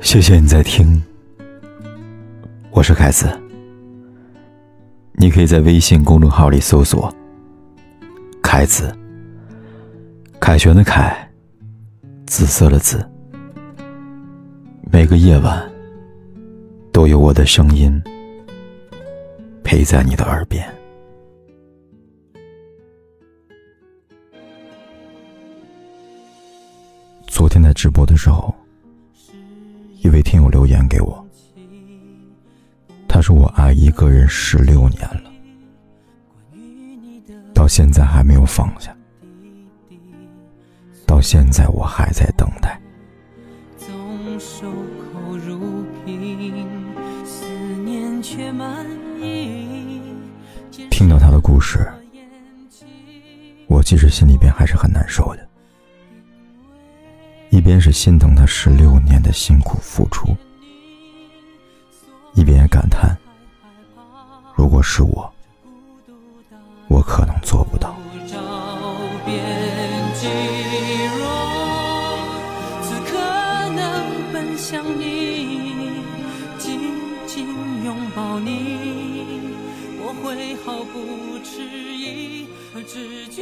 谢谢你在听，我是凯子。你可以在微信公众号里搜索“凯子”，凯旋的凯，紫色的紫。每个夜晚都有我的声音陪在你的耳边。昨天在直播的时候。一位听友留言给我，他说：“我爱一个人十六年了，到现在还没有放下，到现在我还在等待。”听到他的故事，我其实心里边还是很难受的。一边是心疼他十六年的辛苦付出，一边也感叹：如果是我，我可能做不到。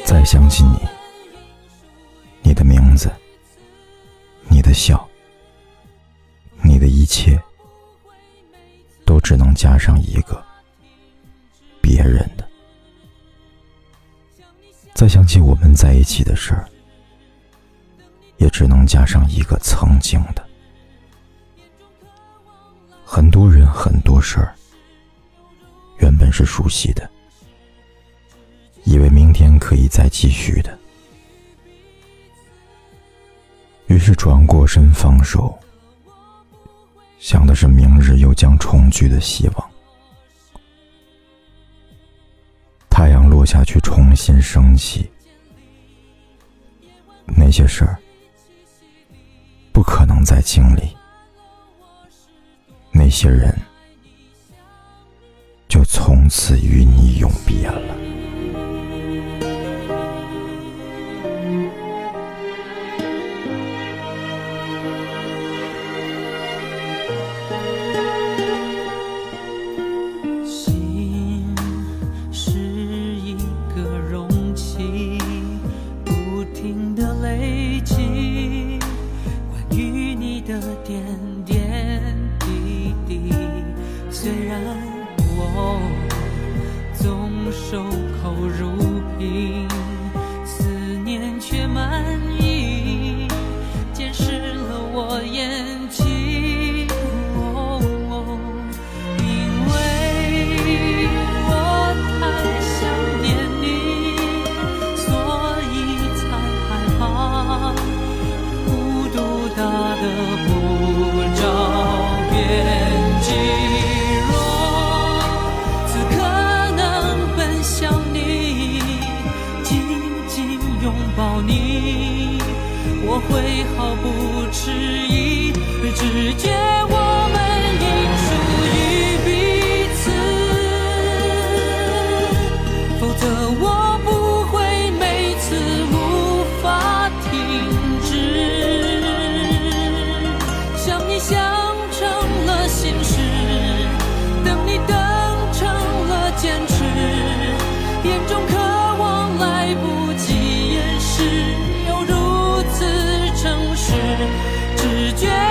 再想起你，你切，都只能加上一个别人的。再想起我们在一起的事儿，也只能加上一个曾经的。很多人，很多事儿，原本是熟悉的，以为明天可以再继续的。于是转过身放手，想的是明日又将重聚的希望。太阳落下去，重新升起，那些事儿不可能再经历，那些人就从此与你永别了。守口如瓶，思念却满溢，溅湿了我眼睛。哦因为我太想念你，所以才害怕孤独大的你，我会毫不迟疑，直觉我绝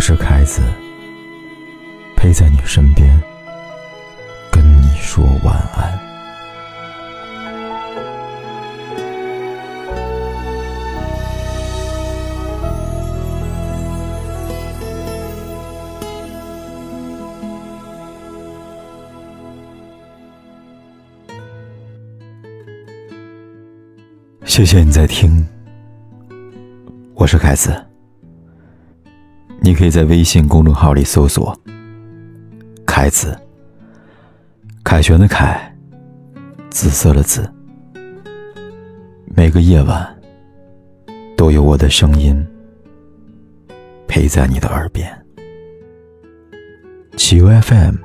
我是凯子，陪在你身边，跟你说晚安。谢谢你在听，我是凯子。你可以在微信公众号里搜索“凯子”，凯旋的凯，紫色的紫。每个夜晚都有我的声音陪在你的耳边。企鹅 FM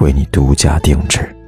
为你独家定制。